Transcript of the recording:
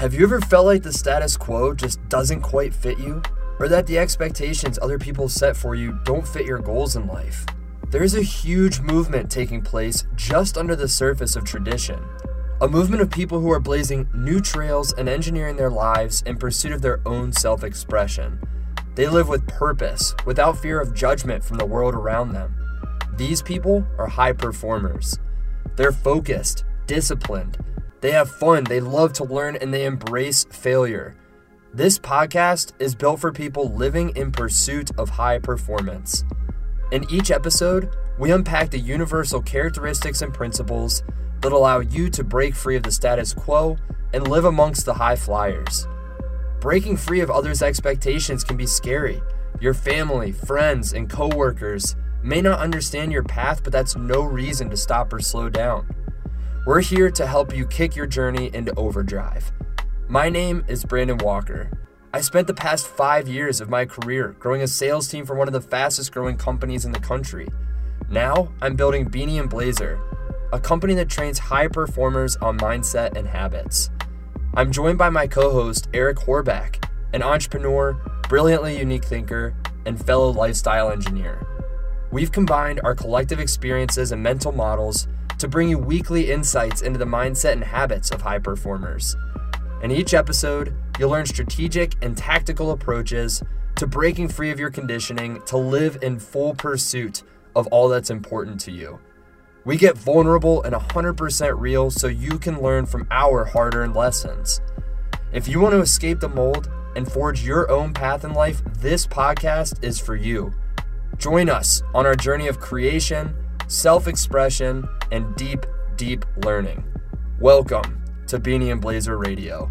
Have you ever felt like the status quo just doesn't quite fit you? Or that the expectations other people set for you don't fit your goals in life? There's a huge movement taking place just under the surface of tradition. A movement of people who are blazing new trails and engineering their lives in pursuit of their own self expression. They live with purpose, without fear of judgment from the world around them. These people are high performers. They're focused, disciplined, they have fun, they love to learn, and they embrace failure. This podcast is built for people living in pursuit of high performance. In each episode, we unpack the universal characteristics and principles that allow you to break free of the status quo and live amongst the high flyers. Breaking free of others' expectations can be scary. Your family, friends, and coworkers may not understand your path, but that's no reason to stop or slow down. We're here to help you kick your journey into overdrive. My name is Brandon Walker. I spent the past five years of my career growing a sales team for one of the fastest growing companies in the country. Now I'm building Beanie and Blazer, a company that trains high performers on mindset and habits. I'm joined by my co host, Eric Horback, an entrepreneur, brilliantly unique thinker, and fellow lifestyle engineer. We've combined our collective experiences and mental models to bring you weekly insights into the mindset and habits of high performers. In each episode, you'll learn strategic and tactical approaches to breaking free of your conditioning to live in full pursuit of all that's important to you. We get vulnerable and 100% real so you can learn from our hard earned lessons. If you want to escape the mold and forge your own path in life, this podcast is for you. Join us on our journey of creation self expression, and deep, deep learning. Welcome to Beanie and Blazer Radio.